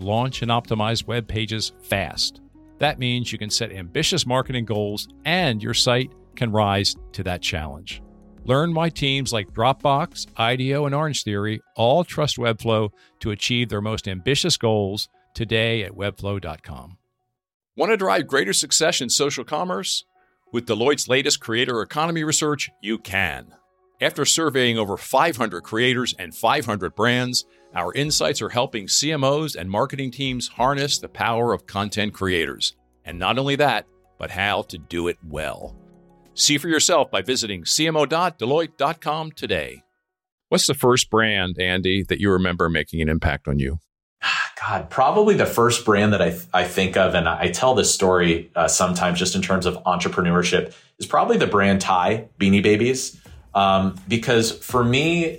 launch, and optimize web pages fast. That means you can set ambitious marketing goals and your site can rise to that challenge. Learn why teams like Dropbox, IDEO, and Orangetheory all trust Webflow to achieve their most ambitious goals today at webflow.com. Want to drive greater success in social commerce? With Deloitte's latest creator economy research, you can. After surveying over 500 creators and 500 brands, our insights are helping CMOs and marketing teams harness the power of content creators. And not only that, but how to do it well. See for yourself by visiting cmo.deloitte.com today. What's the first brand, Andy, that you remember making an impact on you? God, probably the first brand that I, I think of, and I tell this story uh, sometimes just in terms of entrepreneurship, is probably the brand Ty Beanie Babies. Um, because for me,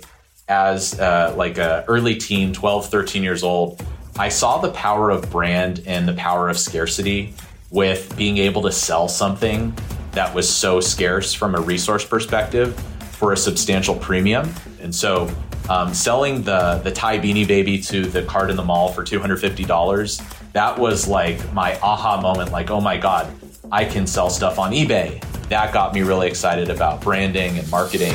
as uh, like a early teen, 12, 13 years old, I saw the power of brand and the power of scarcity with being able to sell something that was so scarce from a resource perspective for a substantial premium. And so um, selling the the Ty Beanie Baby to the cart in the mall for two hundred fifty dollars. That was like my aha moment. Like, oh my god, I can sell stuff on eBay. That got me really excited about branding and marketing.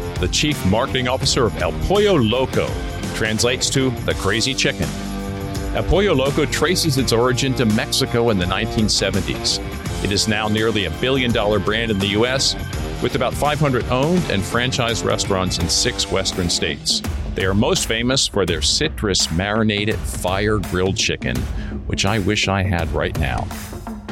the Chief Marketing Officer of El Pollo Loco, translates to the Crazy Chicken. El Pollo Loco traces its origin to Mexico in the 1970s. It is now nearly a billion dollar brand in the U.S with about 500 owned and franchised restaurants in six western states. They are most famous for their citrus marinated fire grilled chicken, which I wish I had right now.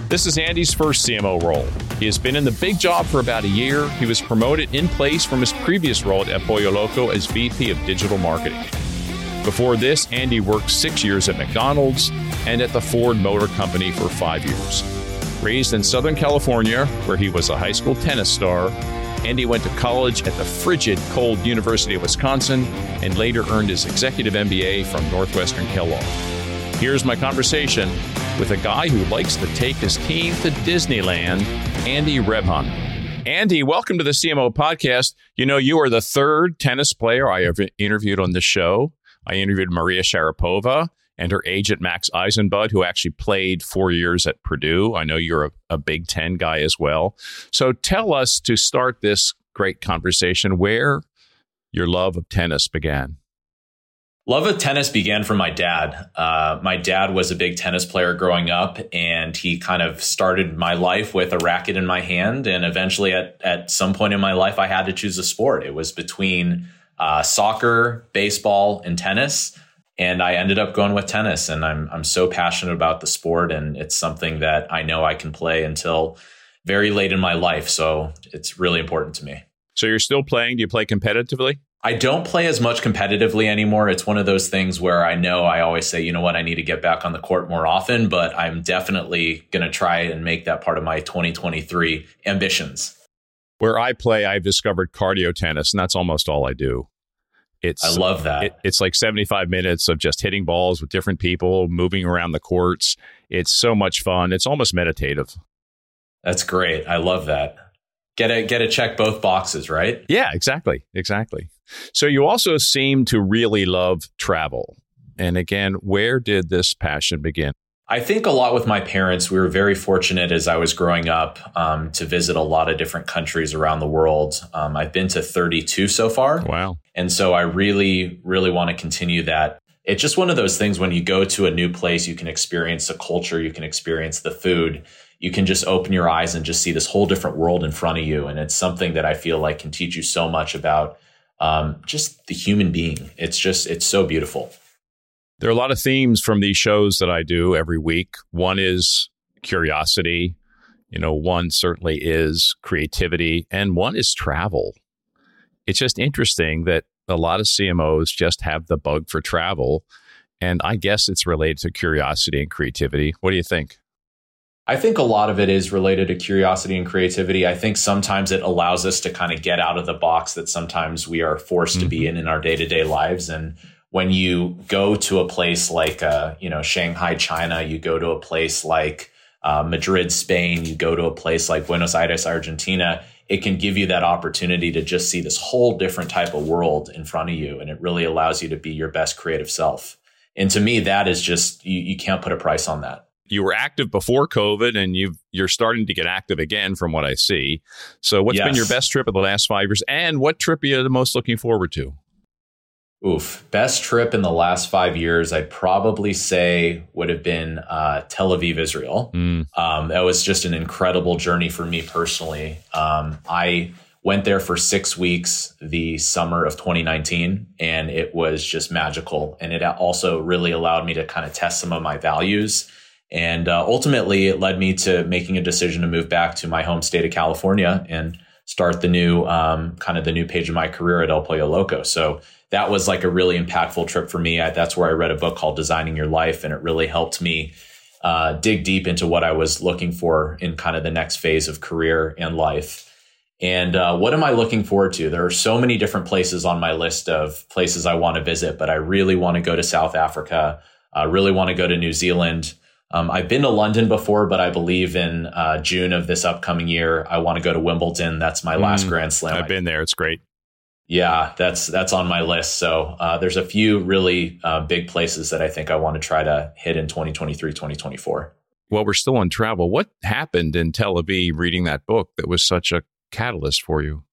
This is Andy's first CMO role. He has been in the big job for about a year. He was promoted in place from his previous role at Pollo Loco as VP of Digital Marketing. Before this, Andy worked six years at McDonald's and at the Ford Motor Company for five years. Raised in Southern California, where he was a high school tennis star, Andy went to college at the frigid, cold University of Wisconsin and later earned his executive MBA from Northwestern Kellogg. Here's my conversation with a guy who likes to take his team to Disneyland, Andy Rebhun. Andy, welcome to the CMO podcast. You know, you are the third tennis player I have interviewed on the show. I interviewed Maria Sharapova and her agent Max Eisenbud, who actually played four years at Purdue. I know you're a, a Big Ten guy as well. So tell us to start this great conversation where your love of tennis began. Love of tennis began from my dad. Uh, my dad was a big tennis player growing up, and he kind of started my life with a racket in my hand. And eventually, at, at some point in my life, I had to choose a sport. It was between uh, soccer, baseball, and tennis and I ended up going with tennis and I'm I'm so passionate about the sport and it's something that I know I can play until very late in my life so it's really important to me. So you're still playing do you play competitively? I don't play as much competitively anymore. It's one of those things where I know I always say, you know what, I need to get back on the court more often, but I'm definitely going to try and make that part of my 2023 ambitions. Where I play, I've discovered cardio tennis, and that's almost all I do. It's I love that. It, it's like 75 minutes of just hitting balls with different people, moving around the courts. It's so much fun. It's almost meditative. That's great. I love that. Get a get a check both boxes, right? Yeah, exactly. Exactly. So you also seem to really love travel. And again, where did this passion begin? I think a lot with my parents. We were very fortunate as I was growing up um, to visit a lot of different countries around the world. Um, I've been to 32 so far. Wow. And so I really, really want to continue that it's just one of those things when you go to a new place, you can experience the culture, you can experience the food, you can just open your eyes and just see this whole different world in front of you. And it's something that I feel like can teach you so much about um, just the human being. It's just, it's so beautiful. There are a lot of themes from these shows that I do every week. One is curiosity, you know, one certainly is creativity, and one is travel. It's just interesting that a lot of CMOs just have the bug for travel. And I guess it's related to curiosity and creativity. What do you think? I think a lot of it is related to curiosity and creativity. I think sometimes it allows us to kind of get out of the box that sometimes we are forced mm-hmm. to be mm-hmm. in in our day to day lives. And when you go to a place like, uh, you know, Shanghai, China, you go to a place like uh, Madrid, Spain, you go to a place like Buenos Aires, Argentina, it can give you that opportunity to just see this whole different type of world in front of you. And it really allows you to be your best creative self. And to me, that is just, you, you can't put a price on that. You were active before COVID and you you're starting to get active again from what I see. So what's yes. been your best trip of the last five years? And what trip are you the most looking forward to? Oof, best trip in the last five years, I'd probably say would have been uh, Tel Aviv, Israel. Mm. Um, that was just an incredible journey for me personally. Um, I went there for six weeks the summer of 2019, and it was just magical. And it also really allowed me to kind of test some of my values. And uh, ultimately, it led me to making a decision to move back to my home state of California and start the new um, kind of the new page of my career at El Pollo Loco. So that was like a really impactful trip for me. I, that's where I read a book called Designing Your Life, and it really helped me uh, dig deep into what I was looking for in kind of the next phase of career and life. And uh, what am I looking forward to? There are so many different places on my list of places I want to visit, but I really want to go to South Africa. I really want to go to New Zealand. Um, I've been to London before, but I believe in uh, June of this upcoming year, I want to go to Wimbledon. That's my last mm, Grand Slam. I've been there. It's great yeah, that's that's on my list. So uh, there's a few really uh, big places that I think I want to try to hit in 2023, 2024. Well, we're still on travel. What happened in Tel Aviv reading that book that was such a catalyst for you?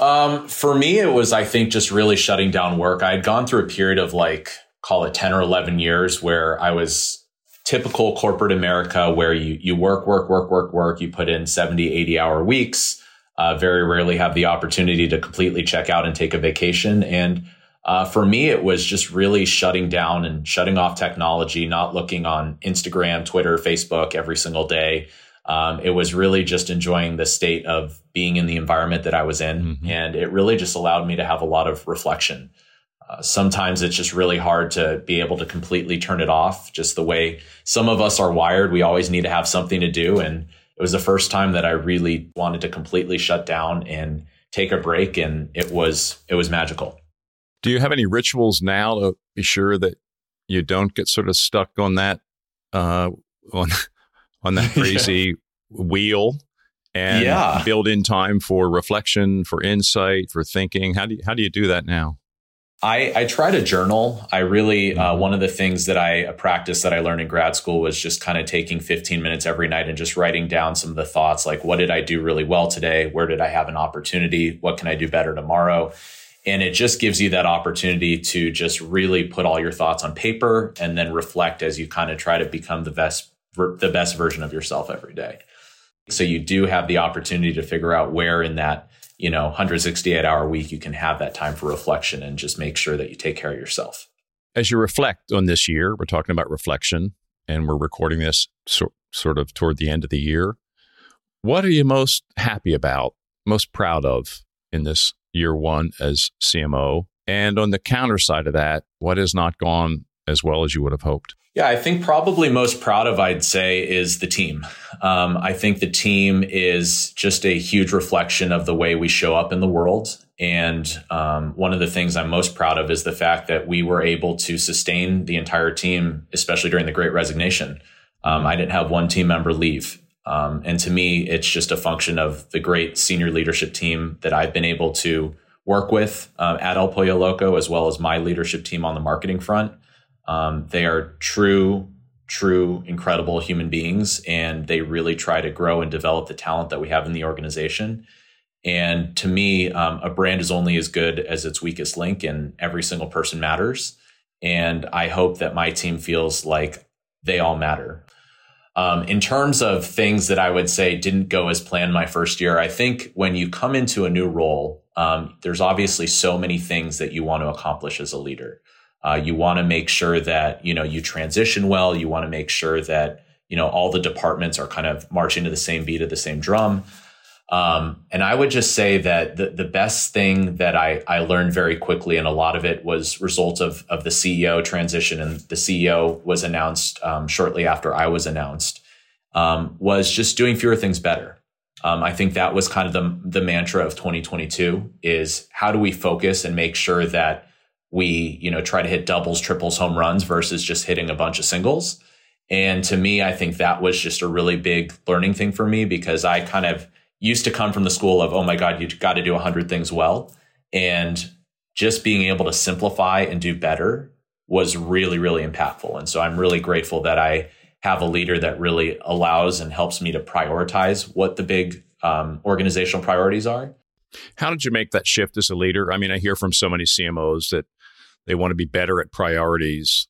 Um, for me, it was, I think, just really shutting down work. I had gone through a period of like, call it 10 or 11 years where I was typical corporate America where you, you work, work, work, work, work. You put in 70, 80 hour weeks uh, very rarely have the opportunity to completely check out and take a vacation. And uh, for me, it was just really shutting down and shutting off technology, not looking on Instagram, Twitter, Facebook every single day. Um, it was really just enjoying the state of being in the environment that I was in. Mm-hmm. And it really just allowed me to have a lot of reflection. Uh, sometimes it's just really hard to be able to completely turn it off, just the way some of us are wired. We always need to have something to do. And it was the first time that I really wanted to completely shut down and take a break and it was it was magical. Do you have any rituals now to be sure that you don't get sort of stuck on that uh on on that crazy wheel and yeah. build in time for reflection, for insight, for thinking? How do you, how do you do that now? I, I try to journal. I really, uh, mm-hmm. one of the things that I practiced that I learned in grad school was just kind of taking 15 minutes every night and just writing down some of the thoughts like, what did I do really well today? Where did I have an opportunity? What can I do better tomorrow? And it just gives you that opportunity to just really put all your thoughts on paper and then reflect as you kind of try to become the best, the best version of yourself every day. So you do have the opportunity to figure out where in that you know 168 hour week you can have that time for reflection and just make sure that you take care of yourself. As you reflect on this year we're talking about reflection and we're recording this so, sort of toward the end of the year. What are you most happy about most proud of in this year one as cmo and on the counter side of that what has not gone as well as you would have hoped yeah, I think probably most proud of, I'd say, is the team. Um, I think the team is just a huge reflection of the way we show up in the world. And um, one of the things I'm most proud of is the fact that we were able to sustain the entire team, especially during the great resignation. Um, I didn't have one team member leave. Um, and to me, it's just a function of the great senior leadership team that I've been able to work with uh, at El Pollo Loco, as well as my leadership team on the marketing front. Um, they are true, true, incredible human beings, and they really try to grow and develop the talent that we have in the organization. And to me, um, a brand is only as good as its weakest link, and every single person matters. And I hope that my team feels like they all matter. Um, in terms of things that I would say didn't go as planned my first year, I think when you come into a new role, um, there's obviously so many things that you want to accomplish as a leader. Uh, you want to make sure that you know you transition well. You want to make sure that you know all the departments are kind of marching to the same beat of the same drum. Um, and I would just say that the, the best thing that I, I learned very quickly, and a lot of it was result of, of the CEO transition, and the CEO was announced um, shortly after I was announced, um, was just doing fewer things better. Um, I think that was kind of the, the mantra of 2022 is how do we focus and make sure that we, you know, try to hit doubles, triples, home runs versus just hitting a bunch of singles. And to me, I think that was just a really big learning thing for me because I kind of used to come from the school of, oh my God, you've got to do 100 things well. And just being able to simplify and do better was really, really impactful. And so I'm really grateful that I have a leader that really allows and helps me to prioritize what the big um, organizational priorities are. How did you make that shift as a leader? I mean, I hear from so many CMOs that they want to be better at priorities,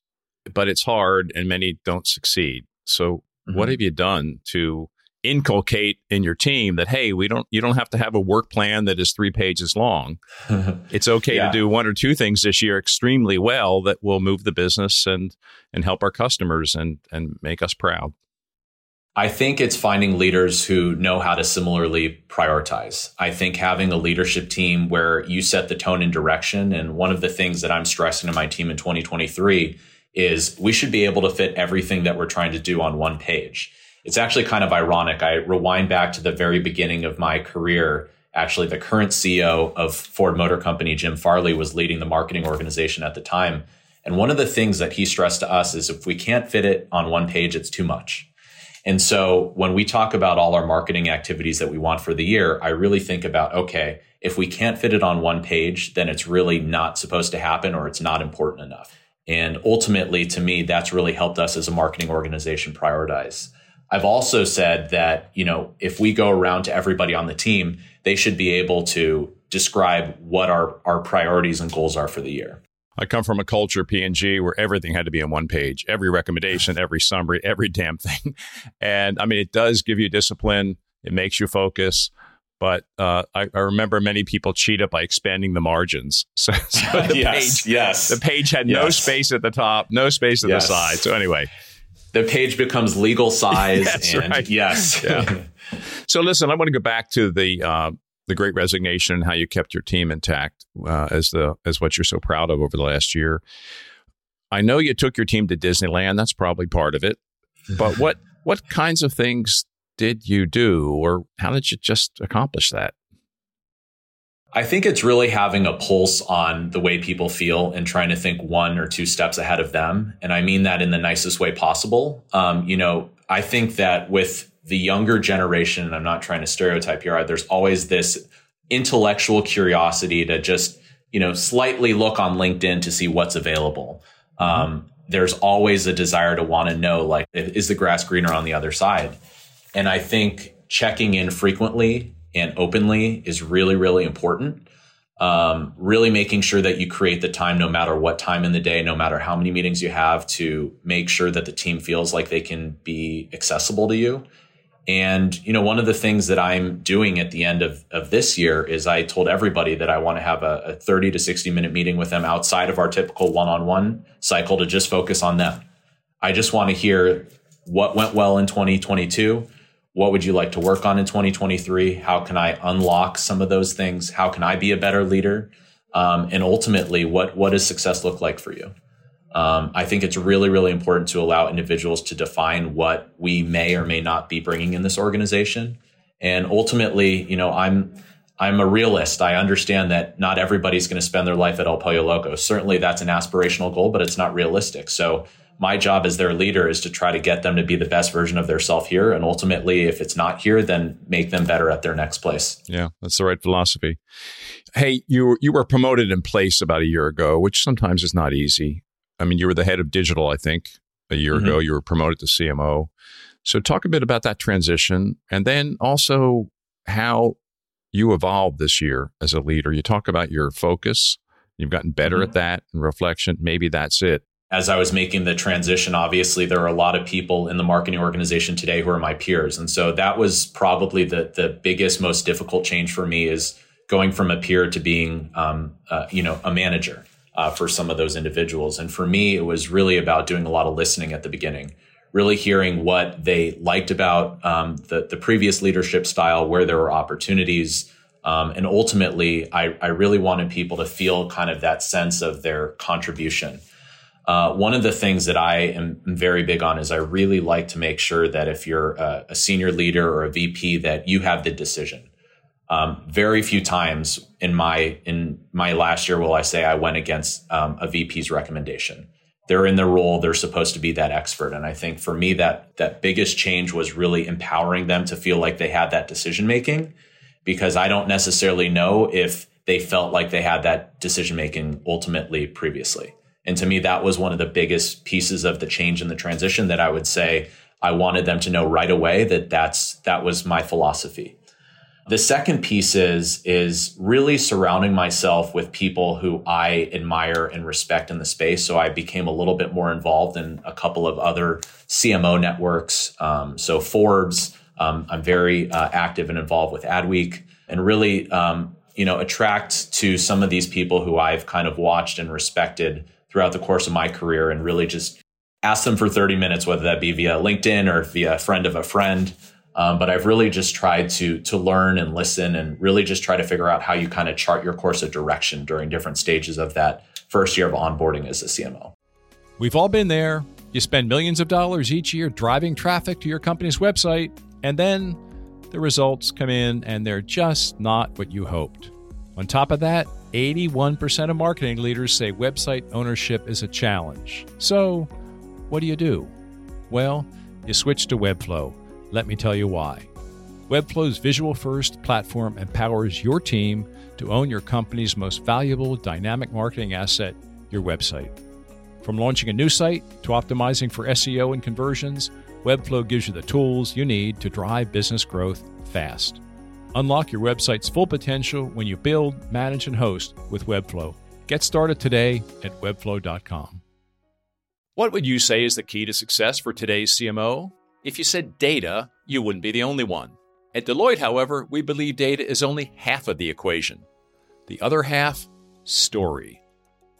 but it's hard and many don't succeed. So, mm-hmm. what have you done to inculcate in your team that hey we don't you don't have to have a work plan that is three pages long it's okay yeah. to do one or two things this year extremely well that will move the business and and help our customers and and make us proud I think it's finding leaders who know how to similarly prioritize. I think having a leadership team where you set the tone and direction. And one of the things that I'm stressing to my team in 2023 is we should be able to fit everything that we're trying to do on one page it's actually kind of ironic. I rewind back to the very beginning of my career. Actually, the current CEO of Ford Motor Company, Jim Farley, was leading the marketing organization at the time. And one of the things that he stressed to us is if we can't fit it on one page, it's too much. And so when we talk about all our marketing activities that we want for the year, I really think about, okay, if we can't fit it on one page, then it's really not supposed to happen or it's not important enough. And ultimately, to me, that's really helped us as a marketing organization prioritize. I've also said that, you know, if we go around to everybody on the team, they should be able to describe what our, our priorities and goals are for the year. I come from a culture, P&G, where everything had to be in one page, every recommendation, every summary, every damn thing. And I mean, it does give you discipline. It makes you focus. But uh, I, I, remember many people cheat it by expanding the margins. So, so the yes, page, yes. the page had yes. no space at the top, no space at yes. the side. So anyway, the page becomes legal size. and right. yes. Yeah. so listen, I want to go back to the uh, the Great Resignation and how you kept your team intact uh, as the as what you're so proud of over the last year. I know you took your team to Disneyland. That's probably part of it. But what what kinds of things did you do, or how did you just accomplish that? I think it's really having a pulse on the way people feel and trying to think one or two steps ahead of them. And I mean that in the nicest way possible. Um, you know, I think that with the younger generation, and I'm not trying to stereotype here, there's always this intellectual curiosity to just, you know, slightly look on LinkedIn to see what's available. Um, there's always a desire to want to know, like, is the grass greener on the other side? And I think checking in frequently and openly is really, really important. Um, really making sure that you create the time no matter what time in the day, no matter how many meetings you have to make sure that the team feels like they can be accessible to you. And, you know, one of the things that I'm doing at the end of, of this year is I told everybody that I want to have a, a 30 to 60 minute meeting with them outside of our typical one on one cycle to just focus on them. I just want to hear what went well in 2022 what would you like to work on in 2023? How can I unlock some of those things? How can I be a better leader? Um, and ultimately, what what does success look like for you? Um, I think it's really, really important to allow individuals to define what we may or may not be bringing in this organization. And ultimately, you know, I'm I'm a realist. I understand that not everybody's going to spend their life at El Pollo Loco. Certainly, that's an aspirational goal, but it's not realistic. So my job as their leader is to try to get them to be the best version of their self here. And ultimately, if it's not here, then make them better at their next place. Yeah, that's the right philosophy. Hey, you, you were promoted in place about a year ago, which sometimes is not easy. I mean, you were the head of digital, I think, a year mm-hmm. ago. You were promoted to CMO. So, talk a bit about that transition and then also how you evolved this year as a leader. You talk about your focus You've gotten better mm-hmm. at that and reflection. Maybe that's it. As I was making the transition, obviously there are a lot of people in the marketing organization today who are my peers. And so that was probably the the biggest, most difficult change for me is going from a peer to being um, uh, you know, a manager uh, for some of those individuals. And for me, it was really about doing a lot of listening at the beginning really hearing what they liked about um, the, the previous leadership style, where there were opportunities. Um, and ultimately, I, I, really wanted people to feel kind of that sense of their contribution. Uh, one of the things that I am very big on is I really like to make sure that if you're a, a senior leader or a VP, that you have the decision. Um, very few times in my in my last year will I say I went against um, a VP's recommendation. They're in their role. They're supposed to be that expert. And i think for me that that biggest change was really empowering them to feel like they had that decision making because i don't necessarily know if they felt like they had that decision making ultimately previously. And to me that was one of the biggest pieces of the change in the transition that i would say i wanted them to know right away that that's that was my philosophy the second piece is, is really surrounding myself with people who I admire and respect in the space. So I became a little bit more involved in a couple of other CMO networks. Um, so Forbes, um, I'm very uh, active and involved with Adweek and really, um, you know, attract to some of these people who I've kind of watched and respected throughout the course of my career and really just ask them for 30 minutes, whether that be via LinkedIn or via a friend of a friend. Um, but I've really just tried to to learn and listen and really just try to figure out how you kind of chart your course of direction during different stages of that first year of onboarding as a CMO. We've all been there. You spend millions of dollars each year driving traffic to your company's website, and then the results come in and they're just not what you hoped. On top of that, 81% of marketing leaders say website ownership is a challenge. So, what do you do? Well, you switch to Webflow let me tell you why. Webflow's visual first platform empowers your team to own your company's most valuable dynamic marketing asset, your website. From launching a new site to optimizing for SEO and conversions, Webflow gives you the tools you need to drive business growth fast. Unlock your website's full potential when you build, manage, and host with Webflow. Get started today at webflow.com. What would you say is the key to success for today's CMO? If you said data, you wouldn't be the only one. At Deloitte, however, we believe data is only half of the equation. The other half, story.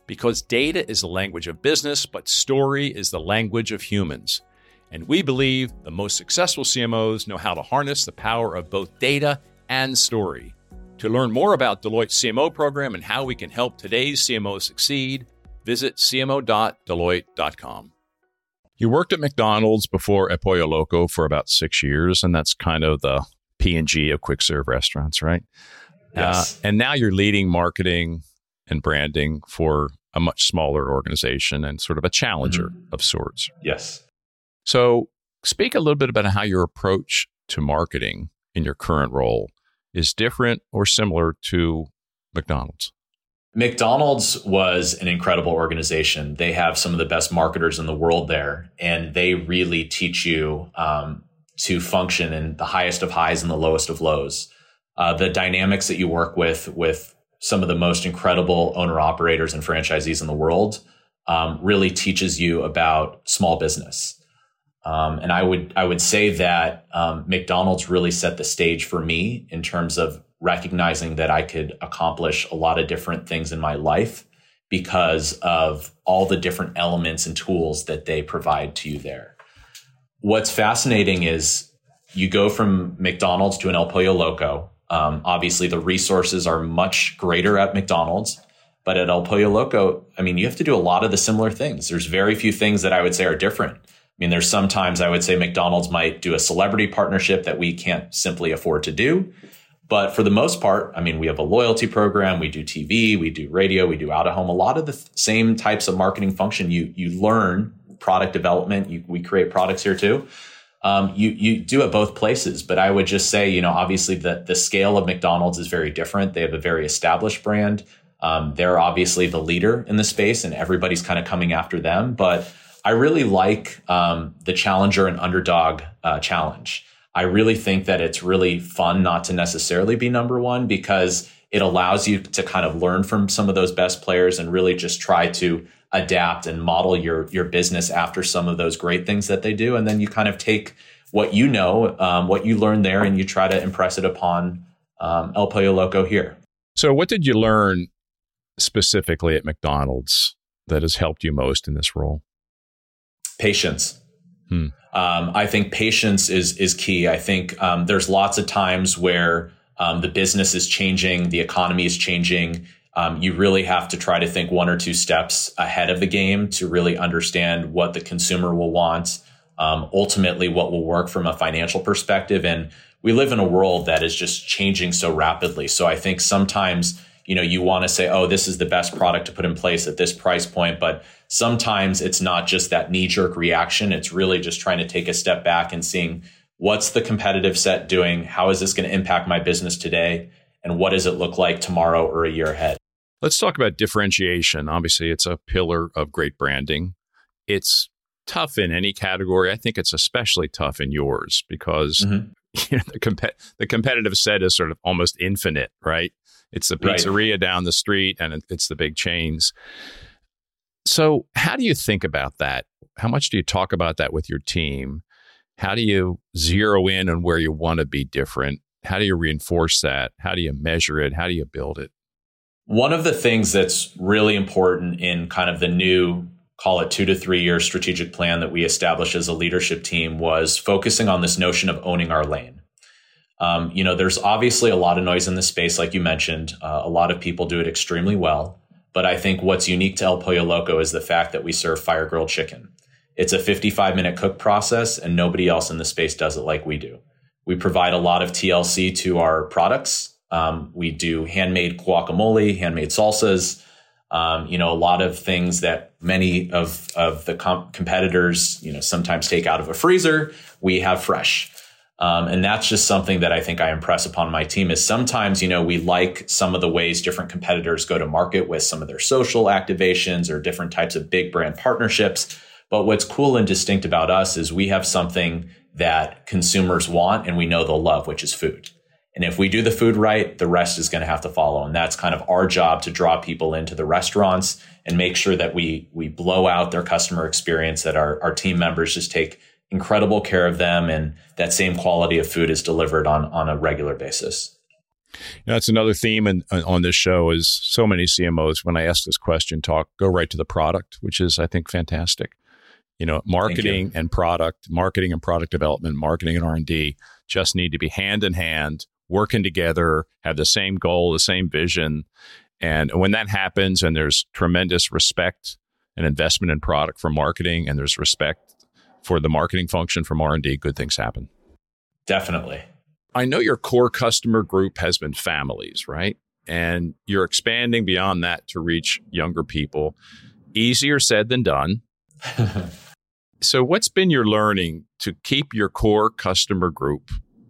Because data is the language of business, but story is the language of humans. And we believe the most successful CMOs know how to harness the power of both data and story. To learn more about Deloitte's CMO program and how we can help today's CMOs succeed, visit cmo.deloitte.com. You worked at McDonald's before El Pollo Loco for about six years, and that's kind of the P and G of quick serve restaurants, right? Yes. Uh, and now you're leading marketing and branding for a much smaller organization and sort of a challenger mm-hmm. of sorts. Yes. So, speak a little bit about how your approach to marketing in your current role is different or similar to McDonald's. McDonald's was an incredible organization. They have some of the best marketers in the world there, and they really teach you um, to function in the highest of highs and the lowest of lows. Uh, the dynamics that you work with with some of the most incredible owner operators and franchisees in the world um, really teaches you about small business. Um, and I would I would say that um, McDonald's really set the stage for me in terms of recognizing that I could accomplish a lot of different things in my life because of all the different elements and tools that they provide to you there. What's fascinating is you go from McDonald's to an El Pollo Loco. Um, obviously, the resources are much greater at McDonald's, but at El Pollo Loco, I mean, you have to do a lot of the similar things. There's very few things that I would say are different. I mean, there's sometimes I would say McDonald's might do a celebrity partnership that we can't simply afford to do. But for the most part, I mean, we have a loyalty program, we do TV, we do radio, we do out of home, a lot of the th- same types of marketing function. You, you learn product development. You, we create products here too. Um, you, you do it both places, but I would just say, you know, obviously the, the scale of McDonald's is very different. They have a very established brand. Um, they're obviously the leader in the space and everybody's kind of coming after them. But I really like um, the challenger and underdog uh, challenge. I really think that it's really fun not to necessarily be number one because it allows you to kind of learn from some of those best players and really just try to adapt and model your your business after some of those great things that they do. And then you kind of take what you know um, what you learn there and you try to impress it upon um, el pollo loco here. So what did you learn specifically at mcdonald's that has helped you most in this role? Patience. Hmm. Um, i think patience is is key i think um, there's lots of times where um, the business is changing the economy is changing um, you really have to try to think one or two steps ahead of the game to really understand what the consumer will want, um, ultimately what will work from a financial perspective. And we live in a world that is just changing so rapidly. So I think sometimes, you know, you want to say, oh, this is the best product to put in place at this price point. But sometimes it's not just that knee jerk reaction. It's really just trying to take a step back and seeing what's the competitive set doing? How is this going to impact my business today? And what does it look like tomorrow or a year ahead? Let's talk about differentiation. Obviously, it's a pillar of great branding. It's tough in any category. I think it's especially tough in yours because mm-hmm. you know, the, comp- the competitive set is sort of almost infinite, right? It's the pizzeria right. down the street and it's the big chains. So, how do you think about that? How much do you talk about that with your team? How do you zero in on where you want to be different? How do you reinforce that? How do you measure it? How do you build it? One of the things that's really important in kind of the new, call it two to three year strategic plan that we established as a leadership team was focusing on this notion of owning our lane. Um, you know, there's obviously a lot of noise in the space, like you mentioned. Uh, a lot of people do it extremely well. But I think what's unique to El Pollo Loco is the fact that we serve fire grilled chicken. It's a 55 minute cook process, and nobody else in the space does it like we do. We provide a lot of TLC to our products um, we do handmade guacamole, handmade salsas, um, you know, a lot of things that many of, of the competitors, you know, sometimes take out of a freezer, we have fresh. Um, and that's just something that I think I impress upon my team is sometimes, you know, we like some of the ways different competitors go to market with some of their social activations or different types of big brand partnerships. But what's cool and distinct about us is we have something that consumers want and we know they'll love, which is food. And if we do the food right, the rest is going to have to follow. And that's kind of our job to draw people into the restaurants and make sure that we we blow out their customer experience, that our, our team members just take incredible care of them and that same quality of food is delivered on on a regular basis. that's another theme in, on this show is so many CMOs when I ask this question talk go right to the product, which is I think fantastic. You know, marketing you. and product, marketing and product development, marketing and R&D just need to be hand in hand working together, have the same goal, the same vision. And when that happens and there's tremendous respect and investment in product for marketing and there's respect for the marketing function from R&D, good things happen. Definitely. I know your core customer group has been families, right? And you're expanding beyond that to reach younger people. Easier said than done. so, what's been your learning to keep your core customer group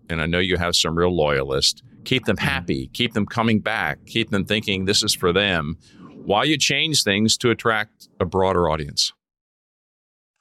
and I know you have some real loyalists, keep them mm-hmm. happy, keep them coming back, keep them thinking this is for them, while you change things to attract a broader audience?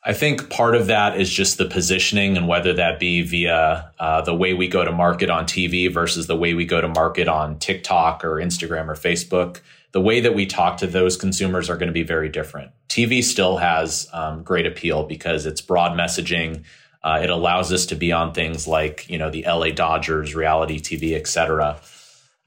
I think part of that is just the positioning and whether that be via uh, the way we go to market on TV versus the way we go to market on TikTok or Instagram or Facebook. The way that we talk to those consumers are going to be very different. TV still has um, great appeal because it's broad messaging. Uh, it allows us to be on things like you know the LA Dodgers, reality TV, et cetera.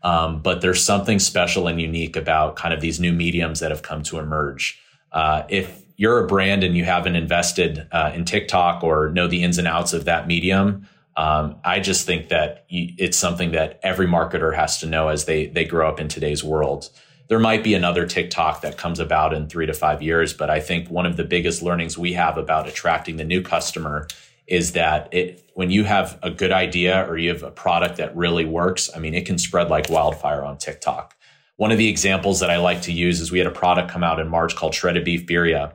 Um, but there's something special and unique about kind of these new mediums that have come to emerge. Uh, if you're a brand and you haven't invested uh, in TikTok or know the ins and outs of that medium, um, I just think that it's something that every marketer has to know as they they grow up in today's world. There might be another TikTok that comes about in three to five years, but I think one of the biggest learnings we have about attracting the new customer is that it when you have a good idea or you have a product that really works, I mean, it can spread like wildfire on TikTok. One of the examples that I like to use is we had a product come out in March called shredded beef birria.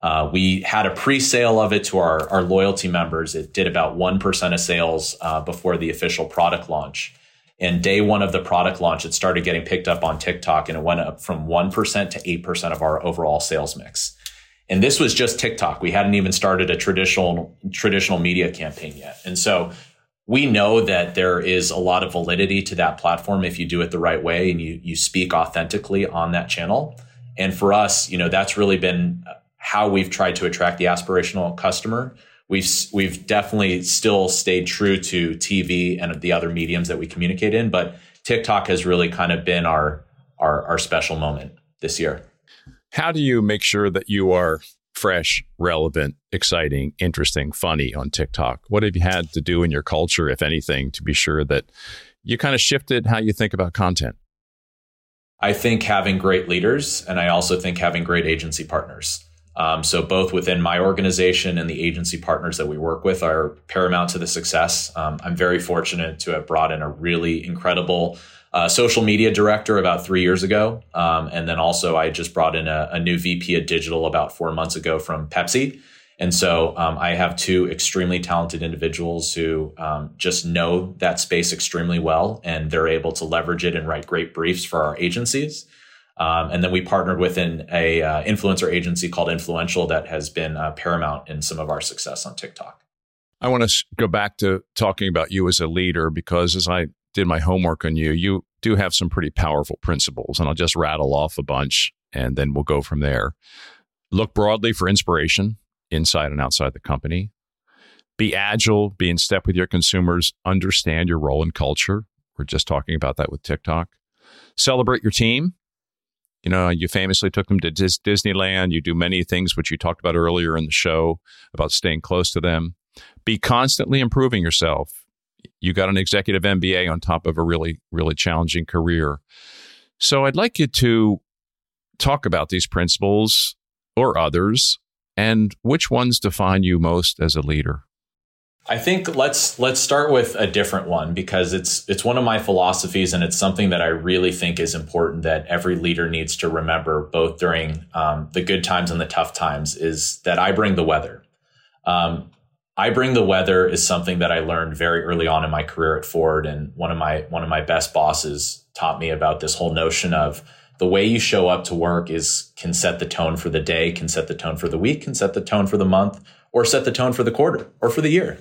Uh, we had a pre-sale of it to our, our loyalty members. It did about 1% of sales uh, before the official product launch. And day one of the product launch, it started getting picked up on TikTok and it went up from 1% to 8% of our overall sales mix. And this was just TikTok. We hadn't even started a traditional traditional media campaign yet. And so we know that there is a lot of validity to that platform if you do it the right way and you you speak authentically on that channel. And for us, you know, that's really been how we've tried to attract the aspirational customer. We've we've definitely still stayed true to TV and the other mediums that we communicate in, but TikTok has really kind of been our our, our special moment this year. How do you make sure that you are fresh, relevant, exciting, interesting, funny on TikTok? What have you had to do in your culture, if anything, to be sure that you kind of shifted how you think about content? I think having great leaders, and I also think having great agency partners. Um, so both within my organization and the agency partners that we work with are paramount to the success. Um, I'm very fortunate to have brought in a really incredible uh, social media director about three years ago. Um, and then also, I just brought in a, a, new VP of digital about four months ago from Pepsi. And so um, I have two extremely talented individuals who um, just know that space extremely well, and they're able to leverage it and write great briefs for our agencies. Um, and then we partnered with an a uh, influencer agency called Influential that has been uh, paramount in some of our success on TikTok. I want to go back to talking about you as a leader because as I did my homework on you, you do have some pretty powerful principles, and I'll just rattle off a bunch and then we'll go from there. Look broadly for inspiration inside and outside the company. Be agile, be in step with your consumers, understand your role in culture. We're just talking about that with TikTok. Celebrate your team. You know, you famously took them to Dis- Disneyland. You do many things which you talked about earlier in the show about staying close to them. Be constantly improving yourself you got an executive MBA on top of a really, really challenging career. So I'd like you to talk about these principles or others and which ones define you most as a leader. I think let's let's start with a different one because it's it's one of my philosophies and it's something that I really think is important that every leader needs to remember both during um, the good times and the tough times is that I bring the weather. Um, I bring the weather is something that I learned very early on in my career at Ford. And one of my, one of my best bosses taught me about this whole notion of the way you show up to work is can set the tone for the day, can set the tone for the week, can set the tone for the month, or set the tone for the quarter or for the year.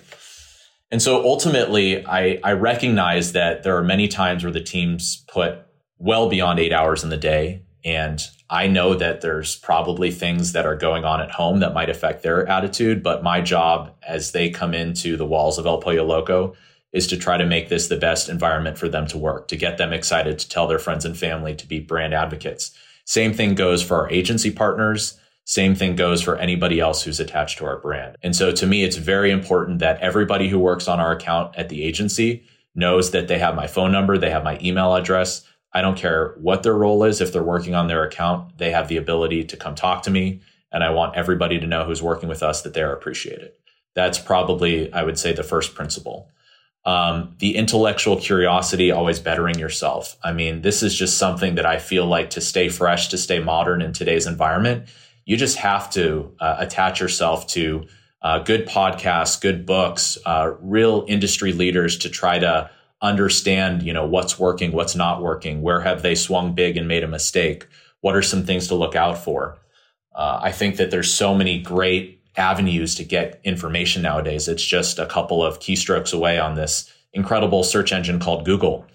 And so ultimately, I, I recognize that there are many times where the teams put well beyond eight hours in the day. And I know that there's probably things that are going on at home that might affect their attitude, but my job as they come into the walls of El Pollo Loco is to try to make this the best environment for them to work, to get them excited, to tell their friends and family, to be brand advocates. Same thing goes for our agency partners. Same thing goes for anybody else who's attached to our brand. And so to me, it's very important that everybody who works on our account at the agency knows that they have my phone number, they have my email address, I don't care what their role is. If they're working on their account, they have the ability to come talk to me. And I want everybody to know who's working with us that they're appreciated. That's probably, I would say, the first principle. Um, the intellectual curiosity, always bettering yourself. I mean, this is just something that I feel like to stay fresh, to stay modern in today's environment, you just have to uh, attach yourself to uh, good podcasts, good books, uh, real industry leaders to try to understand, you know, what's working, what's not working, where have they swung big and made a mistake? What are some things to look out for? Uh, I think that there's so many great avenues to get information nowadays. It's just a couple of keystrokes away on this incredible search engine called Google.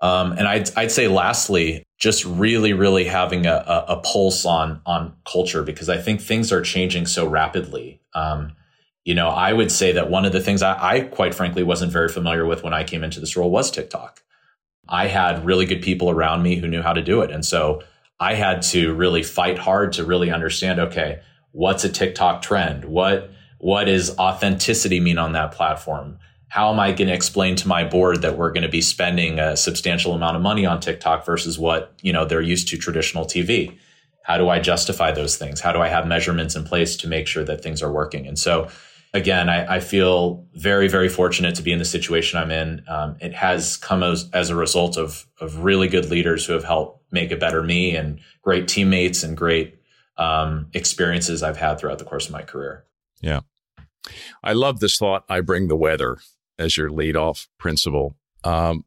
Um, and I'd, I'd say lastly, just really, really having a, a, pulse on, on culture because I think things are changing so rapidly. Um, you know, I would say that one of the things I, I, quite frankly wasn't very familiar with when I came into this role was TikTok. I had really good people around me who knew how to do it. And so I had to really fight hard to really understand, okay, what's a TikTok trend? What, what is authenticity mean on that platform? How am I going to explain to my board that we're going to be spending a substantial amount of money on TikTok versus what, you know, they're used to traditional TV? How do I justify those things? How do I have measurements in place to make sure that things are working? And so again, I, I, feel very, very fortunate to be in the situation I'm in. Um, it has come as, as a result of, of really good leaders who have helped make a better me and great teammates and great um, experiences I've had throughout the course of my career. Yeah. I love this thought. I bring the weather as your lead off principle. Um,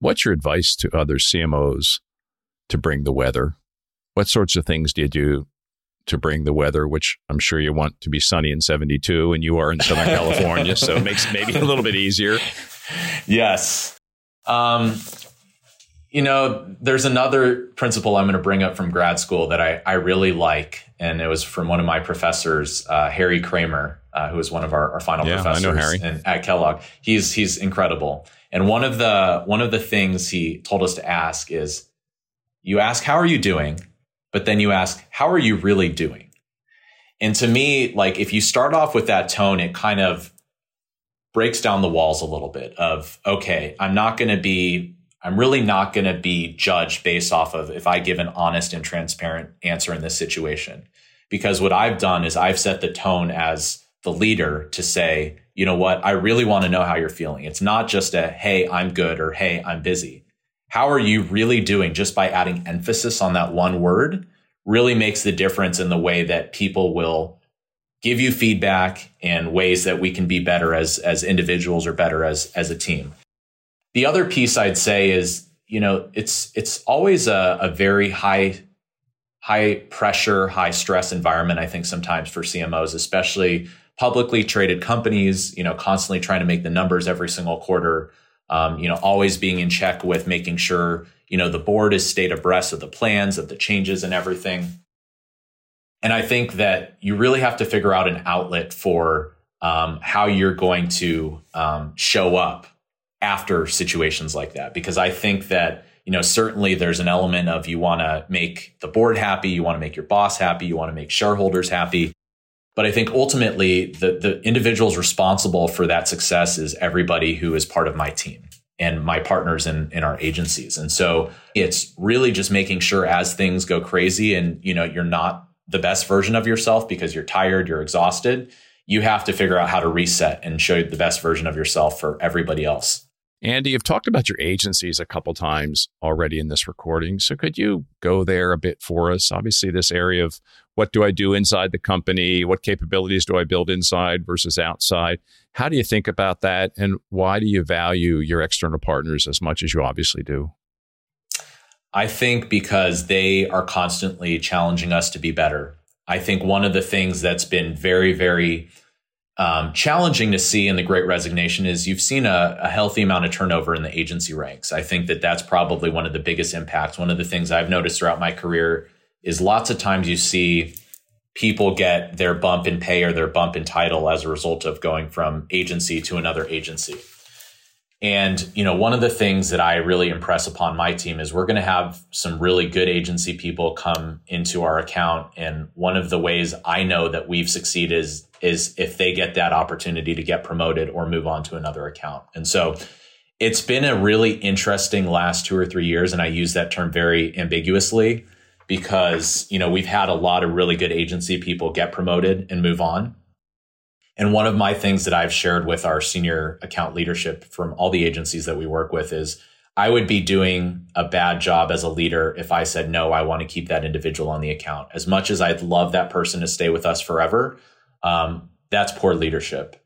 what's your advice to other CMOs to bring the weather? What sorts of things do you do to bring the weather, which I'm sure you want to be sunny in 72, and you are in Southern California, so it makes maybe a little bit easier. Yes. Um, you know, there's another principle I'm going to bring up from grad school that I, I really like, and it was from one of my professors, uh, Harry Kraemer, uh, who was one of our, our final yeah, professors I know Harry. In, at Kellogg. He's he's incredible, and one of the one of the things he told us to ask is, you ask how are you doing, but then you ask how are you really doing, and to me, like if you start off with that tone, it kind of breaks down the walls a little bit of okay, I'm not going to be I'm really not going to be judged based off of if I give an honest and transparent answer in this situation. Because what I've done is I've set the tone as the leader to say, you know what, I really want to know how you're feeling. It's not just a, hey, I'm good or hey, I'm busy. How are you really doing just by adding emphasis on that one word really makes the difference in the way that people will give you feedback and ways that we can be better as as individuals or better as as a team. The other piece I'd say is, you know, it's it's always a, a very high high pressure, high stress environment. I think sometimes for CMOs, especially publicly traded companies, you know, constantly trying to make the numbers every single quarter. Um, you know, always being in check with making sure you know the board is stayed abreast of the plans, of the changes, and everything. And I think that you really have to figure out an outlet for um, how you're going to um, show up after situations like that because I think that you know certainly there's an element of you want to make the board happy, you want to make your boss happy, you want to make shareholders happy. But I think ultimately the the individuals responsible for that success is everybody who is part of my team and my partners in, in our agencies. And so it's really just making sure as things go crazy and you know you're not the best version of yourself because you're tired, you're exhausted, you have to figure out how to reset and show the best version of yourself for everybody else. Andy, you've talked about your agencies a couple times already in this recording. So could you go there a bit for us? Obviously, this area of what do I do inside the company? What capabilities do I build inside versus outside? How do you think about that? And why do you value your external partners as much as you obviously do? I think because they are constantly challenging us to be better. I think one of the things that's been very, very um, challenging to see in the great resignation is you've seen a, a, healthy amount of turnover in the agency ranks. I think that that's probably one of the biggest impacts. One of the things I've noticed throughout my career is lots of times you see people get their bump in pay or their bump in title as a result of going from agency to another agency. And, you know, one of the things that I really impress upon my team is we're going to have some really good agency people come into our account. And one of the ways I know that we've succeeded is, is if they get that opportunity to get promoted or move on to another account. And so it's been a really interesting last two or three years. And I use that term very ambiguously because, you know, we've had a lot of really good agency people get promoted and move on. And one of my things that I've shared with our senior account leadership from all the agencies that we work with is I would be doing a bad job as a leader if I said, no, I want to keep that individual on the account. As much as I'd love that person to stay with us forever, um, that's poor leadership.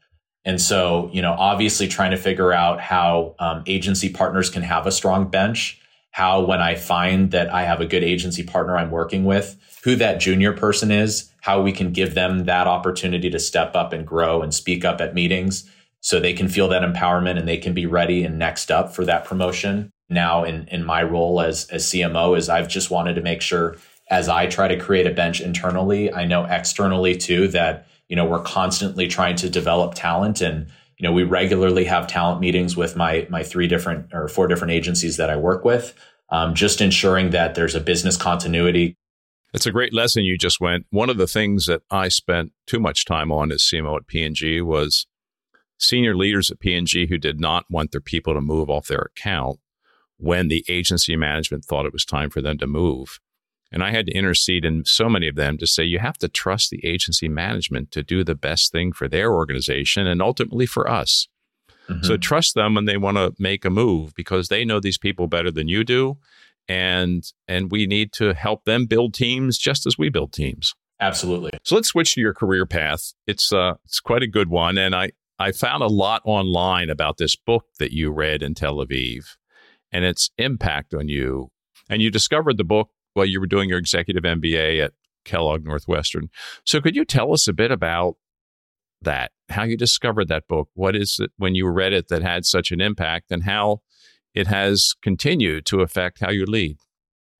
And so, you know, obviously trying to figure out how um, agency partners can have a strong bench, how when I find that I have a good agency partner I'm working with, who that junior person is, how we can give them that opportunity to step up and grow and speak up at meetings so they can feel that empowerment and they can be ready and next up for that promotion. Now in, in my role as, as CMO is I've just wanted to make sure as I try to create a bench internally, I know externally too that, you know, we're constantly trying to develop talent and, you know, we regularly have talent meetings with my, my three different or four different agencies that I work with. Um, just ensuring that there's a business continuity it's a great lesson you just went. One of the things that I spent too much time on as CMO at P&G was senior leaders at P&G who did not want their people to move off their account when the agency management thought it was time for them to move. And I had to intercede in so many of them to say you have to trust the agency management to do the best thing for their organization and ultimately for us. Mm-hmm. So trust them when they want to make a move because they know these people better than you do and and we need to help them build teams just as we build teams. Absolutely. So let's switch to your career path. It's uh it's quite a good one and I I found a lot online about this book that you read in Tel Aviv and its impact on you. And you discovered the book while you were doing your executive MBA at Kellogg Northwestern. So, could you tell us a bit about that? How you discovered that book? What is it when you read it that had such an impact, and how it has continued to affect how you lead?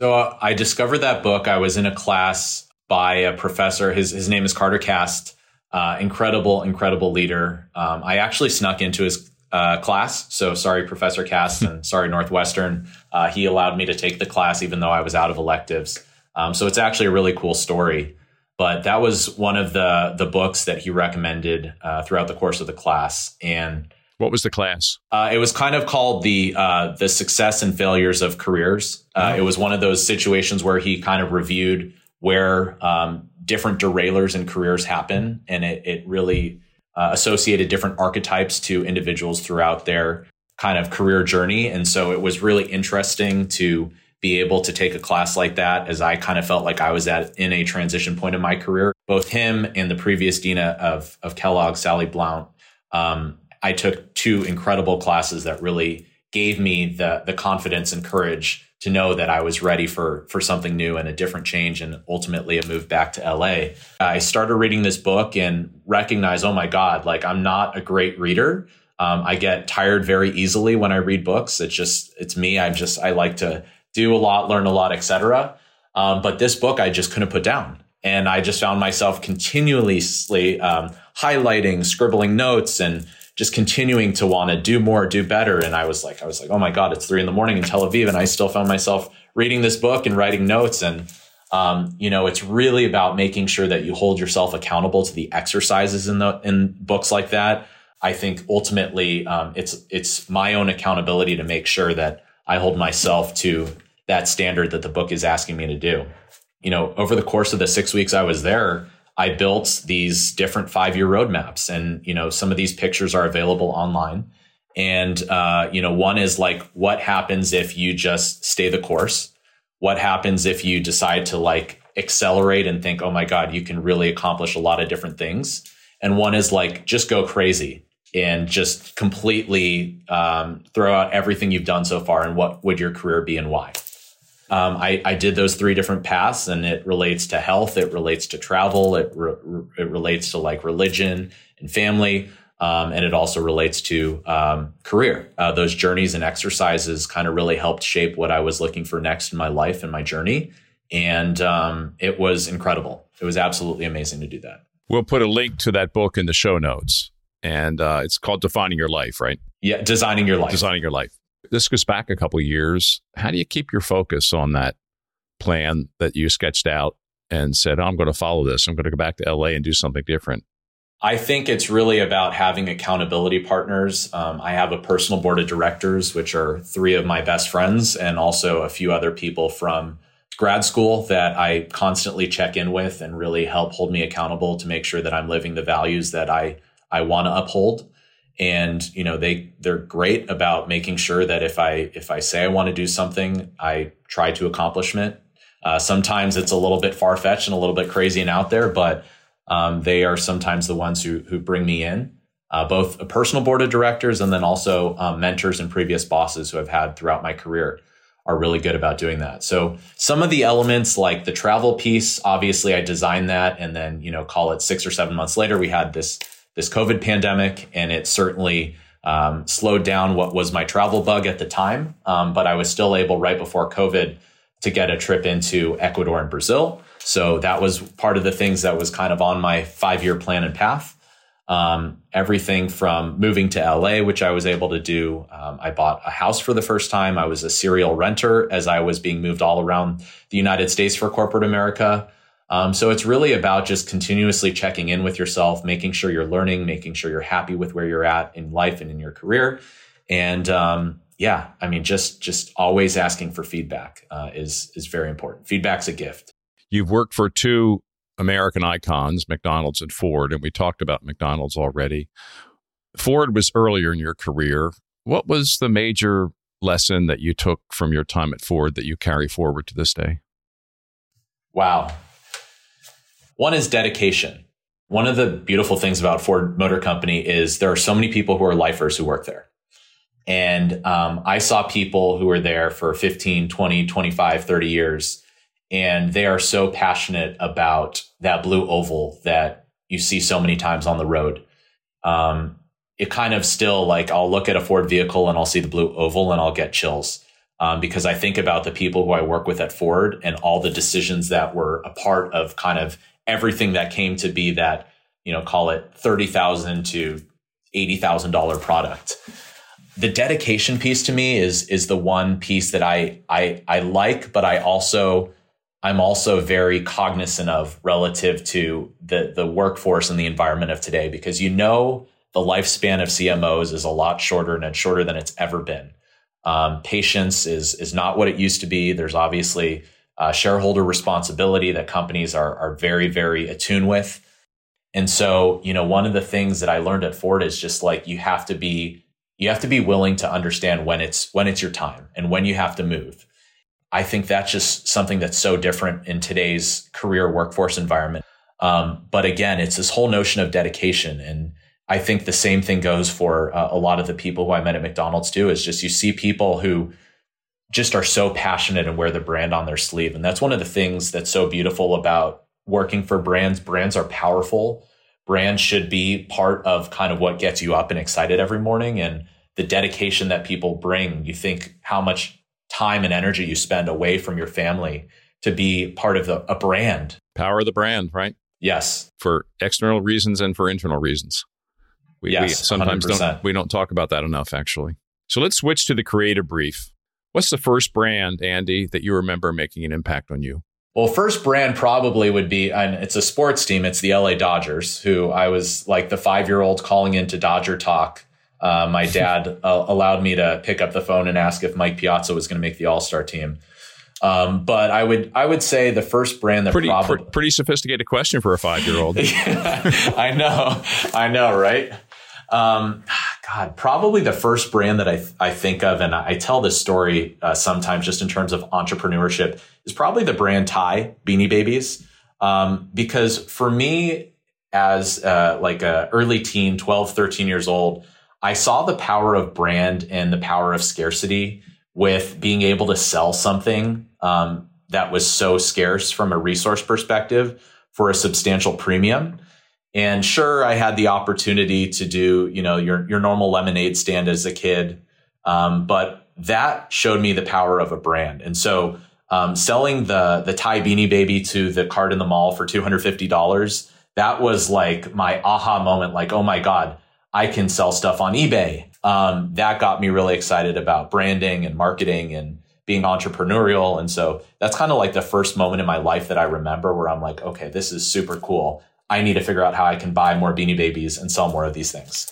So, uh, I discovered that book. I was in a class by a professor. His his name is Carter Cast. Uh, incredible, incredible leader. Um, I actually snuck into his uh, class. So sorry, Professor Cast, and sorry, Northwestern. Uh, he allowed me to take the class even though I was out of electives. Um, so it's actually a really cool story. But that was one of the the books that he recommended uh, throughout the course of the class. And what was the class? Uh, it was kind of called the uh, the success and failures of careers. Uh, oh. It was one of those situations where he kind of reviewed where um, different derailers in careers happen, and it, it really uh, associated different archetypes to individuals throughout their kind of career journey. And so it was really interesting to be able to take a class like that as I kind of felt like I was at in a transition point in my career. Both him and the previous dean of, of Kellogg, Sally Blount, um, I took two incredible classes that really gave me the the confidence and courage to know that I was ready for for something new and a different change and ultimately a move back to LA. I started reading this book and recognized, oh my God, like I'm not a great reader. Um, I get tired very easily when I read books. It's just it's me. I'm just I like to do a lot, learn a lot, etc. Um, but this book I just couldn't put down, and I just found myself continuously um, highlighting, scribbling notes, and just continuing to want to do more, do better. And I was like, I was like, oh my God, it's three in the morning in Tel Aviv. And I still found myself reading this book and writing notes. And, um, you know, it's really about making sure that you hold yourself accountable to the exercises in the, in books like that. I think ultimately, um, it's, it's my own accountability to make sure that I hold myself to that standard that the book is asking me to do. You know, over the course of the six weeks I was there, I built these different five year roadmaps, and you know some of these pictures are available online. And uh, you know, one is like, what happens if you just stay the course? What happens if you decide to like accelerate and think, oh my god, you can really accomplish a lot of different things? And one is like, just go crazy and just completely um, throw out everything you've done so far and what would your career be and why. Um, I, I, did those three different paths and it relates to health, it relates to travel, it, re- it relates to like religion and family. Um, and it also relates to um, career. Uh, those journeys and exercises kind of really helped shape what I was looking for next in my life and my journey. And um, it was incredible. It was absolutely amazing to do that. We'll put a link to that book in the show notes. And uh, it's called Defining Your Life, right? Yeah, Designing Your Life. Designing Your Life this goes back a couple years. How do you keep your focus on that plan that you sketched out and said, oh, I'm going to follow this. I'm going to go back to LA and do something different? I think it's really about having accountability partners. Um, I have a personal board of directors, which are three of my best friends, and also a few other people from grad school that I constantly check in with and really help hold me accountable to make sure that I'm living the values that I I want to uphold and you know they they're great about making sure that if i if i say i want to do something i try to accomplish it uh, sometimes it's a little bit far-fetched and a little bit crazy and out there but um, they are sometimes the ones who who bring me in. Uh, both a personal board of directors and then also um, mentors and previous bosses who i've had throughout my career are really good about doing that. So some of the elements like the travel piece obviously i designed that and then you know call it six or seven months later we had this this COVID pandemic, and it certainly um, slowed down what was my travel bug at the time. Um, but I was still able, right before COVID, to get a trip into Ecuador and Brazil. So that was part of the things that was kind of on my five year plan and path. Um, everything from moving to LA, which I was able to do. Um, I bought a house for the first time. I was a serial renter as I was being moved all around the United States for corporate America. Um, so it's really about just continuously checking in with yourself, making sure you're learning, making sure you're happy with where you're at in life and in your career. And um, yeah, I mean, just just always asking for feedback uh, is is very important. Feedback's a gift. You've worked for two American icons, McDonald's and Ford, and we talked about McDonald's already. Ford was earlier in your career. What was the major lesson that you took from your time at Ford that you carry forward to this day? Wow, one is dedication. One of the beautiful things about Ford Motor Company is there are so many people who are lifers who work there. And um, I saw people who were there for 15, 20, 25, 30 years. and they are so passionate about that blue oval that you see so many times on the road. Um, it kind of still like I'll look at a Ford vehicle and I'll see the blue oval and I'll get chills um, because I think about the people who I work with at Ford and all the decisions that were a part of kind of everything that came to be that you know call it thirty thousand to eighty thousand dollar product. The dedication piece to me is is the one piece that I I I like, but I also I'm also very cognizant of relative to the the workforce and the environment of today because you know the lifespan of CMOs is a lot shorter and it's shorter than it's ever been. Um, patience is is not what it used to be. There's obviously uh, shareholder responsibility that companies are are very very attuned with. And so, you know, one of the things that I learned at Ford is just like you have to be you have to be willing to understand when it's when it's your time and when you have to move. I think that's just something that's so different in today's career workforce environment. Um, but again, it's this whole notion of dedication. And I think the same thing goes for uh, a lot of the people who I met at McDonald's too, is just you see people who just are so passionate and wear the brand on their sleeve. And that's one of the things that's so beautiful about working for brands. Brands are powerful. Brands should be part of kind of what gets you up and excited every morning. And the dedication that people bring, you think how much time and energy you spend away from your family to be part of the, a brand. Power of the brand, right? Yes. For external reasons and for internal reasons. We, yes, we sometimes 100%. don't we don't talk about that enough actually. So let's switch to the creative brief. What's the first brand, Andy, that you remember making an impact on you? Well, first brand probably would be, and it's a sports team. It's the LA Dodgers, who I was like the five year old calling into Dodger Talk uh, my dad uh, allowed me to pick up the phone and ask if Mike Piazza was going to make the All Star team. Um, but I would I would say the first brand that pretty probably pr- pretty sophisticated question for a five year old. I know, I know, right? Um, God, probably the first brand that I I think of, and I tell this story uh, sometimes just in terms of entrepreneurship, is probably the brand Ty Beanie Babies, um, because for me as uh, like a early teen, 12, 13 years old. I saw the power of brand and the power of scarcity with being able to sell something um, that was so scarce from a resource perspective for a substantial premium. And sure, I had the opportunity to do, you know, your your normal lemonade stand as a kid, um, but that showed me the power of a brand. And so, um, selling the the Ty Beanie Baby to the cart in the mall for two hundred fifty dollars, that was like my aha moment. Like, oh my god, I can sell stuff on eBay. Um, that got me really excited about branding and marketing and being entrepreneurial. And so that's kind of like the first moment in my life that I remember where I'm like, okay, this is super cool. I need to figure out how I can buy more beanie babies and sell more of these things.